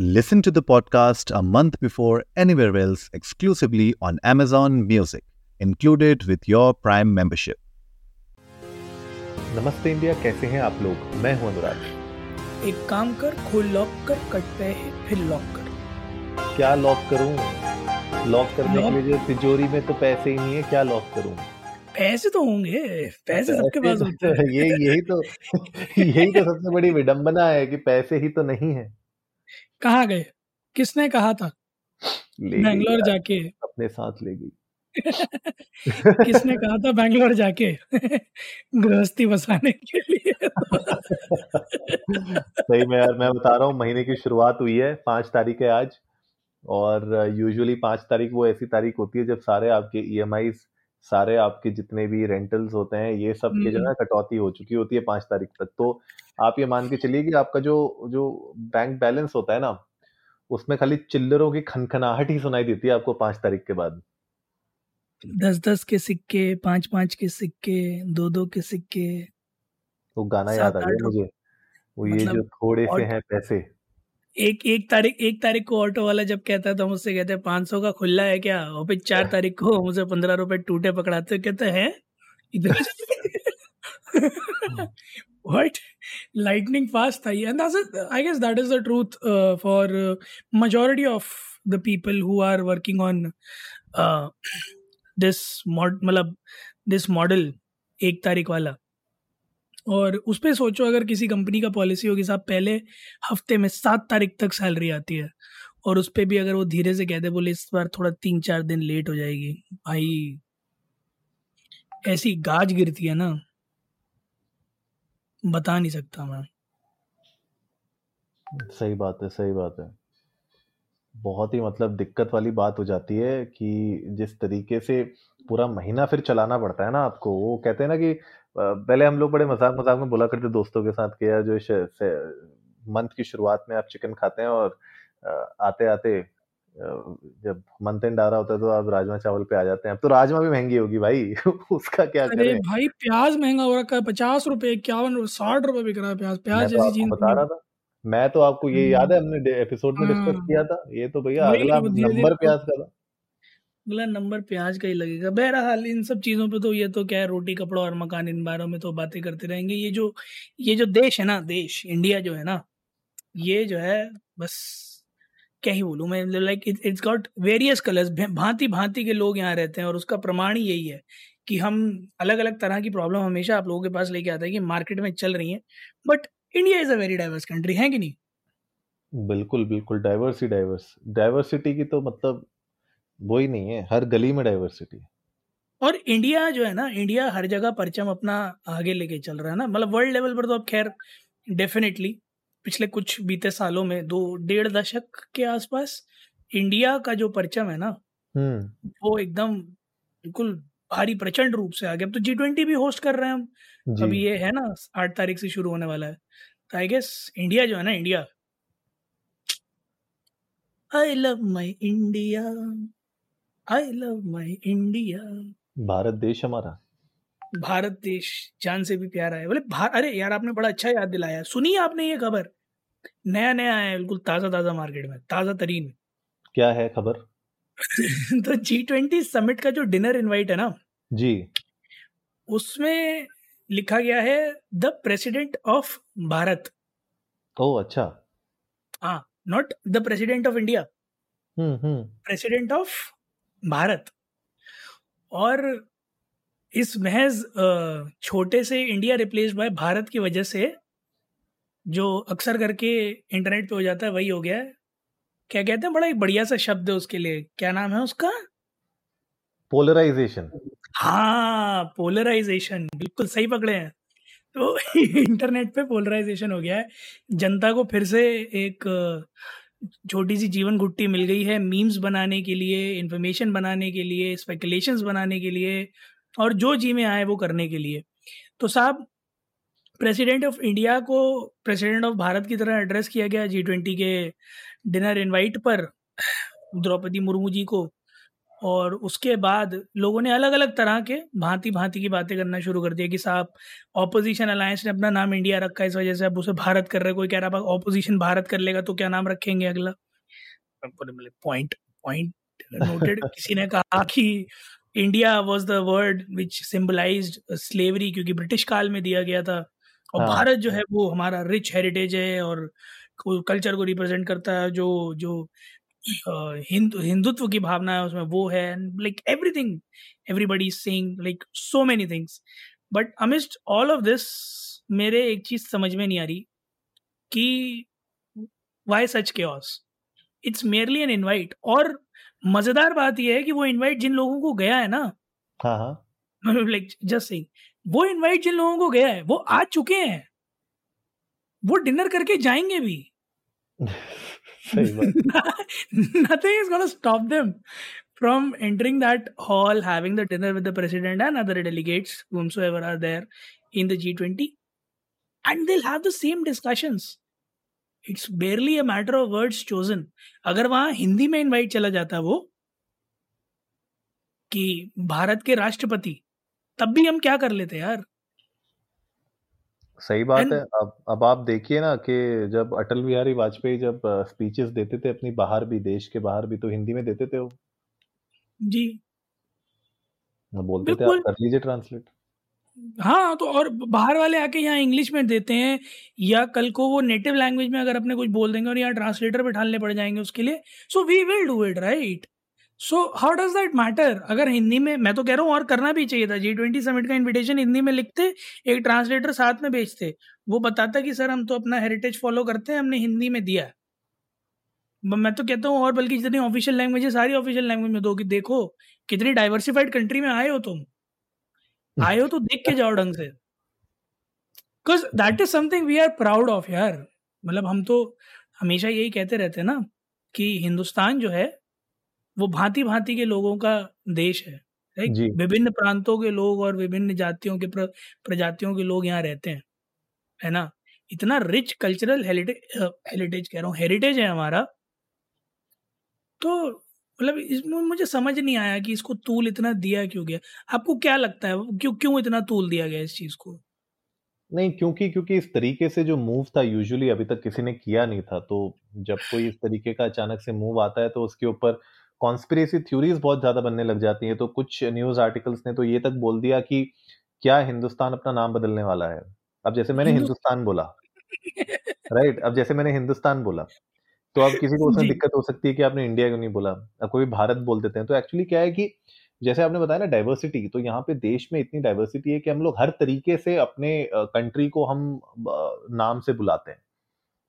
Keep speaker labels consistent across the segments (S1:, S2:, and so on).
S1: Listen to the podcast a month before anywhere else exclusively on Amazon Music, included with your Prime membership.
S2: नमस्ते India कैसे हैं आप लोग? मैं हूँ अनुराग।
S3: एक काम कर खोल लॉक कर कट पे है फिर लॉक कर।
S2: क्या लॉक करूँ? लॉक करने के
S3: लॉक-
S2: लिए जो तिजोरी में तो पैसे ही नहीं है क्या लॉक करूँ?
S3: पैसे तो होंगे पैसे सबके पास होते हैं।
S2: ये यही तो यही तो सबसे बड़ी विडंबना है कि पैसे ही तो नहीं है।
S3: कहाँ गए? किसने कहा था? बैंगलोर जाके।
S2: अपने साथ ले गई।
S3: किसने कहा था बैंगलोर जाके? गृहस्थी बसाने के लिए।
S2: सही में यार मैं बता रहा हूँ महीने की शुरुआत हुई है पाँच तारीख है आज। और यूजुअली पाँच तारीख वो ऐसी तारीख होती है जब सारे आपके ई सारे आपके जितने भी रेंटल्स होते हैं ये सब के जो है
S3: हम्म।
S2: कटौती हो चुकी होती है पाँच तारीख तक। तो आप ये मान के चलिए कि आपका जो जो बैंक बैलेंस होता है ना उसमें खाली चिल्लरों की खनखनाहट ही सुनाई देती है आपको पाँच तारीख के बाद।
S3: दस दस के सिक्के पाँच पाँच के सिक्के दो दो के सिक्के
S2: तो गाना याद आ गया मुझे। वो ये जो
S3: मतलब
S2: थोड़े से हैं पैसे।
S3: एक एक तारीख एक तारीख को ऑटो वाला जब कहता है तो हम उससे कहते हैं पाँच सौ का खुला है क्या? और फिर चार हाँ। तारीख को मुझे पंद्रह रुपए टूटे पकड़ाते हैं कहते हैं इधर व्हाट लाइटनिंग फास्ट था and I guess that is the truth for majority of the people who are working on this मतलब दिस मॉडल एक तारीख वाला। और उस पे सोचो अगर किसी कंपनी का पॉलिसी होगी साहब पहले हफ़्ते में सात तारीख तक सैलरी आती है और उस पर भी अगर वो धीरे से कहते बोले इस बार थोड़ा तीन चार दिन लेट हो जाएगी। भाई, ऐसी गाज गिरती है ना, बता नहीं सकता मैं।
S2: सही बात है, सही बात है। बहुत ही मतलब दिक्कत वाली बात हो जाती है कि जिस तरीके से पूरा महीना फिर चलाना पड़ता है ना आपको। वो कहते हैं ना कि पहले हम लोग बड़े मज़ाक मज़ाक में बोला करते दोस्तों के साथ कि यार जो मंथ की शुरुआत में आप चिकन खाते हैं और आते आते जब मंथ एंड आ रहा होता है तो आप राजमा चावल पे आ जाते हैं। अब तो राजमा भी महँगी होगी भाई। उसका क्या
S3: अरे
S2: करें?
S3: भाई प्याज महँगा हो रखा है पचास रुपए इक्यावन साठ रुपए बिक रहा है प्याज। प्याज
S2: तो
S3: जैसी चीज़
S2: बता रहा था। मैं तो आपको ये याद है हमने एपिसोड में डिस्कस
S3: हाँ
S2: किया था। ये तो भैया अगला
S3: धीरे
S2: नंबर प्याज का था।
S3: अगला नंबर प्याज का ही लगेगा। बहरहाल, इन सब चीज़ों पे तो ये तो क्या है, रोटी कपड़ा और मकान इन बारों में तो बातें करते रहेंगे। ये जो ये जो देश है ना, देश, इंडिया जो है ना, ये जो है, बस क्या ही बोलूँ मैं like it's got various colours भांति भांति के लोग यहाँ रहते हैं और उसका प्रमाण ही यही है कि हम अलग अलग तरह की प्रॉब्लम हमेशा आप लोगों के पास लेके आते हैं कि मार्केट में चल रही है। But India is a very diverse country है कि नहीं?
S2: बिल्कुल बिल्कुल डाइवर्स ही डाइवर्स डाइवर्सिटी की तो मतलब वो ही नहीं है हर गली में डाइवर्सिटी है।
S3: और इंडिया जो है ना इंडिया हर जगह परचम अपना आगे लेके चल रहा है ना मतलब वर्ल्ड लेवल पर तो अब खैर डेफिनेटली पिछले कुछ बीते सालों में दो डेढ़ दशक के आसपास इंडिया का जो परचम है ना
S2: हम्म।
S3: वो एकदम बिल्कुल भारी प्रचंड रूप से आगे। अब तो जी ट्वेंटी भी होस्ट कर रहे हैं हम। अभी ये है ना आठ तारीख से शुरू होने वाला है। तो आई गेस इंडिया जो है ना India I love my India I love my India
S2: Bharat देश हमारा।
S3: भारत देश जान से भी प्यारा है। बोले अरे यार आपने बड़ा अच्छा याद दिलाया। सुनी आपने ये खबर? नया नया है बिल्कुल ताज़ा ताज़ा मार्केट में ताज़ा तरीन
S2: क्या है खबर?
S3: तो जी ट्वेंटी समिट का जो डिनर इनवाइट है ना
S2: जी।
S3: उसमें लिखा गया है the president of Bharat
S2: oh अच्छा।
S3: हाँ not the president of India
S2: hmm hmm.
S3: President of Bharat. और इस महज छोटे से इंडिया रिप्लेस बाय भारत की वजह से जो अक्सर करके इंटरनेट पे हो जाता है वही हो गया है। क्या कहते हैं? बड़ा एक बढ़िया सा शब्द है उसके लिए। क्या नाम है उसका?
S2: पोलराइजेशन
S3: हाँ पोलराइजेशन बिल्कुल सही पकड़े हैं। तो इंटरनेट पे पोलराइजेशन हो गया है। जनता को फिर से एक छोटी सी जीवन घुट्टी मिल गई है मीम्स बनाने के लिए इन्फॉर्मेशन बनाने के लिए स्पेकुलेशंस बनाने के लिए और जो जी में आए वो करने के लिए। तो साहब प्रेसिडेंट ऑफ़ इंडिया को प्रेसिडेंट ऑफ़ भारत की तरह एड्रेस किया गया जी ट्वेंटी के डिनर इनवाइट पर, द्रौपदी मुर्मू जी को। और उसके बाद लोगों ने अलग अलग तरह के भांति भांति की बातें करना शुरू कर दिया कि साहब ऑपोजिशन अलायंस ने अपना नाम इंडिया रखा है इस वजह से अब उसे भारत कर रहे कोई कह रहा ऑपोजिशन भारत कर लेगा तो क्या नाम रखेंगे अगला पॉइंट पॉइंट नोटेड किसी ने कहा कि India was the word which symbolise slavery क्योंकि ब्रिटिश काल में दिया गया था और हाँ. भारत जो है वो हमारा रिच हेरिटेज है और कल्चर को रिप्रेजेंट करता है जो जो हिंदू हिंदुत्व की भावना है उसमें वो है like everything everybody saying like so many things but amidst all of this मेरे एक चीज़ समझ में नहीं आ रही कि वाई सच के इट्स मेयरली एन इनवाइट और मज़ेदार बात यह है कि वो इनवाइट जिन लोगों को गया है ना
S2: हाँ हाँ।
S3: लाइक जस्ट सिंग वो इनवाइट जिन लोगों को गया है वो आ चुके हैं। वो डिनर करके जाएँगे भी। nothing is going to stop them from entering that hall, having the dinner with the president and other delegates, whomsoever are there in the G20, and they'll have the same discussions. It's barely a matter of words chosen अगर वहाँ हिंदी में invite चला जाता वो कि भारत के राष्ट्रपति तब भी हम क्या कर लेते यार
S2: सही बात है। अब अब आप देखिए ना कि जब अटल बिहारी वाजपेयी जब स्पीचेस देते थे अपनी बाहर भी देश के बाहर भी तो हिंदी में देते थे वो?
S3: जी।
S2: बोलते थे आप कर लीजिए ट्रांसलेट
S3: हाँ तो और बाहर वाले आके यहाँ इंग्लिश में देते हैं या कल को वो नेटिव लैंग्वेज में अगर अपने कुछ बोल देंगे और यहाँ ट्रांसलेटर बैठाने पड़ जाएँगे उसके लिए so we will do it right so how does that matter अगर हिंदी में, मैं तो कह रहा हूँ और करना भी चाहिए था। जी ट्वेंटी समिट का इन्विटेशन हिंदी में लिखते, एक ट्रांसलेटर साथ में भेजते। वो बताता कि, सर, हम तो अपना हेरिटेज फॉलो करते हैं, हमने हिंदी में दिया मैं तो कहता हूँ और बल्कि जितनी ऑफिशियल लैंग्वेज है सारी ऑफिशियल लैंग्वेज में दो कि, देखो, कितनी डाइवर्सिफाइड कंट्री में आए हो तुम। आए हो तो देख के जाओ ढंग से। Because that is something we are proud of यार। मतलब हम तो हमेशा यही कहते रहते हैं ना कि हिंदुस्तान जो है वो भांति भांति के लोगों का देश है विभिन्न प्रांतों के लोग और विभिन्न जातियों के प्र, प्रजातियों के लोग यहाँ रहते हैं है ना? इतना रिच कल्चरल हेरिटेज कह रहा हूँ हेरिटेज है हमारा। तो मतलब इसमें मुझे समझ नहीं आया कि इसको तूल इतना दिया क्यों गया? आपको क्या लगता है? क्यों क्यों इतना तूल दिया गया इस चीज़ को?
S2: नहीं क्योंकि क्योंकि इस तरीके से जो मूव था यूजुअली अभी तक किसी ने किया नहीं था तो जब कोई इस तरीके का अचानक से मूव आता है तो उसके ऊपर कॉन्स्पिरेसी थ्योरीज बहुत ज़्यादा बनने लग जाती हैं। तो कुछ न्यूज़ आर्टिकल्स ने तो ये तक बोल दिया कि क्या हिंदुस्तान अपना नाम बदलने वाला है। अब जैसे मैंने हिंदुस्तान बोला राइट अब जैसे मैंने हिंदुस्तान बोला तो अब किसी को उसमें दिक्कत हो सकती है कि आपने इंडिया क्यों नहीं बोला? अब कोई भारत बोल देते हैं। तो एक्चुअली क्या है कि जैसे आपने बताया ना डाइवर्सिटी तो यहाँ पे देश में इतनी डाइवर्सिटी है कि हम लोग हर तरीके से अपने कंट्री को हम नाम से बुलाते हैं।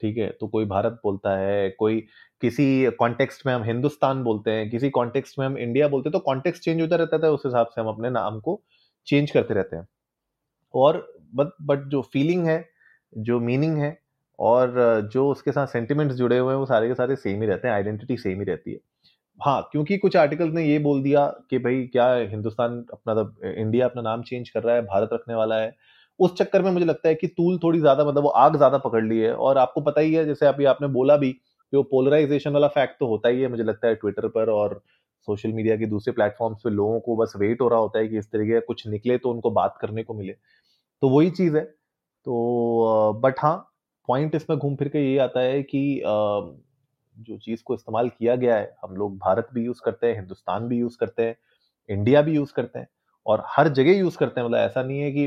S2: ठीक है? तो कोई भारत बोलता है कोई किसी कॉन्टेक्स्ट में हम हिंदुस्तान बोलते हैं, किसी कॉन्टेक्स्ट में हम इंडिया बोलते हैं तो कॉन्टेक्स्ट चेंज होता रहता है उस हिसाब से हम अपने नाम को चेंज करते रहते हैं। और बट बट जो फीलिंग है, जो मीनिंग है, और जो उसके साथ सेंटिमेंट्स जुड़े हुए हैं, वो सारे के सारे सेम ही रहते हैं आइडेंटिटी सेम ही रहती है। हाँ क्योंकि कुछ आर्टिकल्स ने ये बोल दिया कि भाई, क्या हिंदुस्तान अपना इंडिया अपना नाम चेंज कर रहा है, भारत रखने वाला है। उस चक्कर में मुझे लगता है कि तूल थोड़ी ज़्यादा मतलब वो आग ज़्यादा पकड़ ली है, और आपको पता ही है, जैसे अभी आपने बोला भी वो पोलराइजेशन वाला फैक्ट तो होता ही है, मुझे लगता है ट्विटर पर और सोशल मीडिया के दूसरे प्लेटफॉर्म्स पे लोगों को बस वेट हो रहा होता है कि इस तरीके का कुछ निकले तो उनको बात करने को मिले। तो वही चीज़ है। तो बट हाँ पॉइंट इसमें घूम फिर के ये आता है कि जो चीज़ को इस्तेमाल किया गया है, हम लोग भारत भी यूज़ करते हैं, हिंदुस्तान भी यूज़ करते हैं इंडिया भी यूज़ करते हैं और हर जगह यूज़ करते हैं। मतलब ऐसा नहीं है कि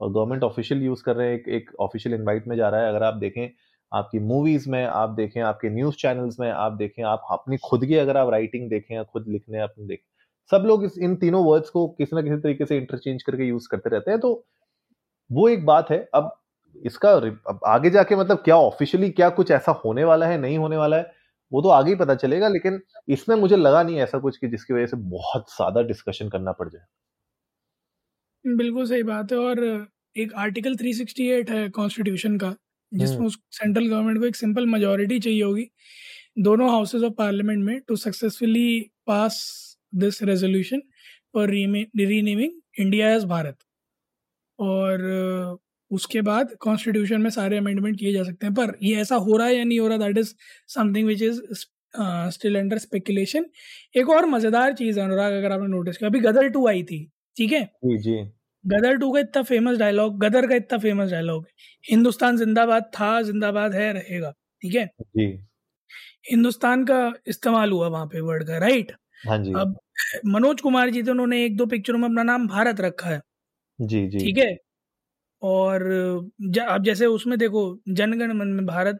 S2: गवर्नमेंट ऑफिशियल यूज़ कर रहे हैं, एक एक ऑफिशियल इन्वाइट में जा रहा है। अगर आप देखें आपकी मूवीज़ में आप देखें, आपके न्यूज़ चैनल्स में आप देखें, आप अपनी खुद की अगर आप राइटिंग देखें या खुद लिखने अपने देखें, सब लोग इस, इन तीनों वर्ड्स को किसी ना किसी तरीके से इंटरचेंज करके यूज़ करते रहते हैं। तो वो एक बात है, अब इसका अब आगे जाके मतलब क्या ऑफिशियली क्या कुछ ऐसा होने वाला है, नहीं होने वाला है, वो तो आगे ही पता चलेगा, लेकिन इसमें मुझे लगा नहीं ऐसा कुछ कि जिसकी वजह से बहुत ज़्यादा डिस्कशन करना पड़ जाए।
S3: बिल्कुल सही बात है, और एक आर्टिकल 368 है कॉन्स्टिट्यूशन का जिसमें उस सेंट्रल गवर्नमेंट को एक सिंपल मेजोरिटी चाहिए होगी। दोनों हाउसेज ऑफ़ पार्लियामेंट में to successfully pass this resolution for renaming India as Bharat और उसके बाद कॉन्स्टिट्यूशन में सारे अमेंडमेंट किए जा सकते हैं। पर ये ऐसा हो रहा है या नहीं हो रहा that is something which is still under speculation एक और मज़ेदार चीज़ है अनुराग अगर आपने नोटिस किया। अभी गदर टू आई थी ठीक है?
S2: जी जी।
S3: गदर टू का इतना फ़ेमस डायलॉग गदर का इतना फ़ेमस डायलॉग हिंदुस्तान जिंदाबाद था जिंदाबाद है रहेगा ठीक है?
S2: जी।
S3: हिंदुस्तान का इस्तेमाल हुआ वहाँ पे वर्ड का राइट
S2: हाँ जी।
S3: अब मनोज कुमार जी तो उन्होंने एक दो पिक्चरों में अपना नाम भारत रखा है।
S2: जी जी।
S3: ठीक है? और अब जैसे उसमें देखो जनगण मन में भारत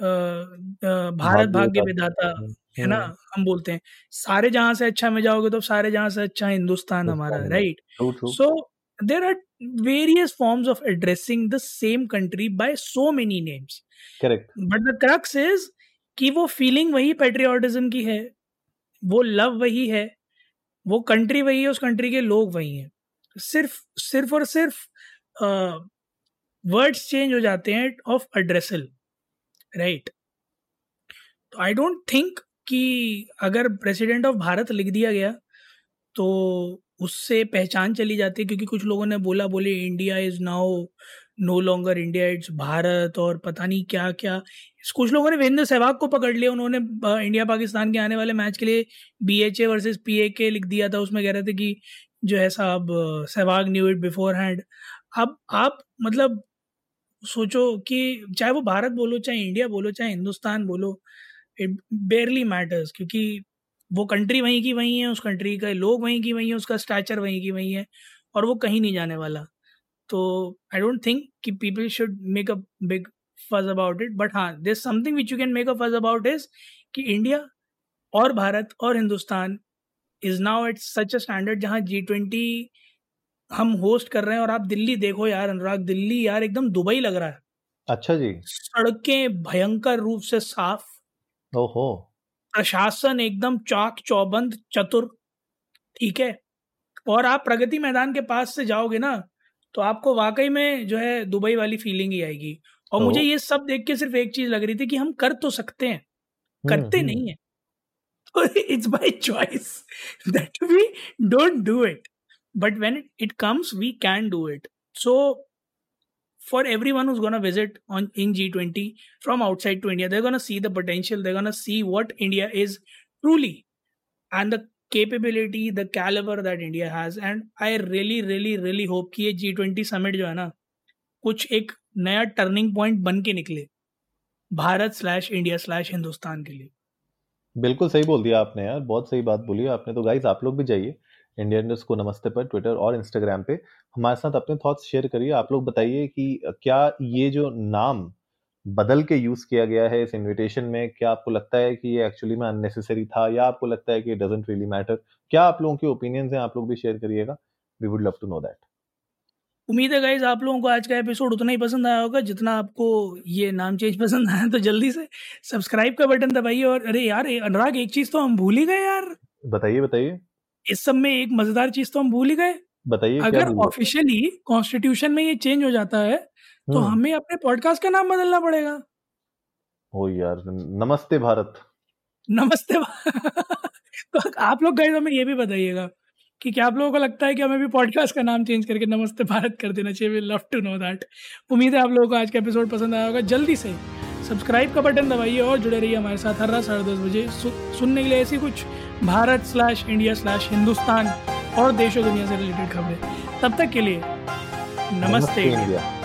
S3: अ, अ, भारत भाग्य विधाता है ना? हम बोलते हैं सारे जहाँ से अच्छा में जाओगे तो सारे जहाँ से अच्छा हिंदुस्तान हमारा right so there are various forms of addressing the same country by so many names
S2: correct
S3: but the crux is कि वो फीलिंग वही पेट्रियोटिज्म की है वो लव वही है वो कंट्री वही है उस कंट्री के लोग वही हैं। सिर्फ़ सिर्फ़ और सिर्फ़ वर्ड्स चेंज हो जाते हैं ऑफ़ एड्रेसल राइट तो आई डोंट थिंक कि अगर प्रेसिडेंट ऑफ़ भारत लिख दिया गया तो उससे पहचान चली जाती है, क्योंकि कुछ लोगों ने बोला, बोले India is now no longer India it's Bharat और पता नहीं क्या क्या कुछ लोगों ने वीरेंद्र सहवाग को पकड़ लिया, उन्होंने इंडिया पाकिस्तान के आने वाले मैच के लिए B H A versus P A K लिख दिया था, उसमें कह रहे थे कि जो है साहब Sehwag knew it beforehand अब आप मतलब सोचो कि चाहे वो भारत बोलो, चाहे इंडिया बोलो, चाहे हिंदुस्तान बोलो इट बेयरली मैटर्स क्योंकि वो कंट्री वहीं की वहीं है उस कंट्री का लोग वहीं की वहीं है उसका स्टैचर वहीं की वहीं है और वो कहीं नहीं जाने वाला। तो आई डोंट थिंक कि people should make a big fuss about it but हाँ this something which you can make a fuss about is कि इंडिया और भारत और Hindustan is now at such a standard जहाँ जी ट्वेंटी हम host कर रहे हैं और आप दिल्ली देखो यार अनुराग दिल्ली यार एकदम दुबई लग रहा है।
S2: अच्छा जी।
S3: सड़कें भयंकर रूप से साफ़।
S2: ओहो।
S3: प्रशासन एकदम चाक चौबंद चतुर ठीक है? और आप प्रगति मैदान के पास से जाओगे ना तो आपको वाकई में जो है दुबई वाली फीलिंग ही आएगी। और मुझे ये सब देख के सिर्फ़ एक चीज़ लग रही थी कि हम कर तो सकते हैं
S2: हम्म,
S3: करते
S2: हम्म,
S3: नहीं है। तो it's by choice that we don't do it but when it comes we can do it so for everyone who's to visit on in G20 from outside to India, they're to see the potential. They're to see what India is truly and the capability, the caliber that India has. And I really, really, really hope ये G20 summit जो है ना कुछ एक नया turning point बन के निकले Bharat slash India slash Hindustan के लिए
S2: बिल्कुल सही बोल दिया आपने यार बहुत सही बात बोली आपने तो गाइस आप लोग भी जाइए इंडियन न्यूज़ को नमस्ते पर ट्विटर और इंस्टाग्राम पे। हमारे साथ अपने थॉट्स शेयर करिए। आप लोग बताइए कि क्या ये जो नाम बदल के यूज़ किया गया है इस इनविटेशन में क्या आपको लगता है कि ये एक्चुअली में अननेसेसरी था या आपको लगता है कि डजेंट रियली मैटर क्या आप लोगों के ओपिनियंस हैं? आप लोग भी शेयर करिएगा। We would love to know that
S3: उम्मीद है गाइज़ आप लोगों को आज का एपिसोड उतना ही पसंद आया होगा जितना आपको ये नाम चेंज पसंद आया। तो जल्दी से सब्सक्राइब का बटन दबाइए और अरे यार अनुराग एक चीज़ तो हम भूल ही गए यार।
S2: बताइए बताइए।
S3: इस सब में एक मज़ेदार चीज़ तो हम भूल ही गए।
S2: बताइए
S3: अगर ऑफिशियली कॉन्स्टिट्यूशन में ये चेंज हो जाता है तो
S2: हम्म,
S3: हमें अपने पॉडकास्ट का नाम बदलना पड़ेगा।
S2: ओ यार नमस्ते भारत।
S3: नमस्ते तो आप लोग गाइज़ हमें ये भी बताइएगा कि क्या आप लोगों को लगता है कि हमें भी पॉडकास्ट का नाम चेंज करके नमस्ते भारत कर देना चाहिए। We love to know that उम्मीद है आप लोगों को आज का एपिसोड पसंद आया होगा। जल्दी से सब्सक्राइब का बटन दबाइए और जुड़े रहिए हमारे साथ हर रात साढ़े दस बजे सु, सुनने के लिए ऐसी कुछ Bharat slash India slash Hindustan और देशों दुनिया से रिलेटेड खबरें। तब तक के लिए नमस्ते। नमस्ते
S2: इंडिया।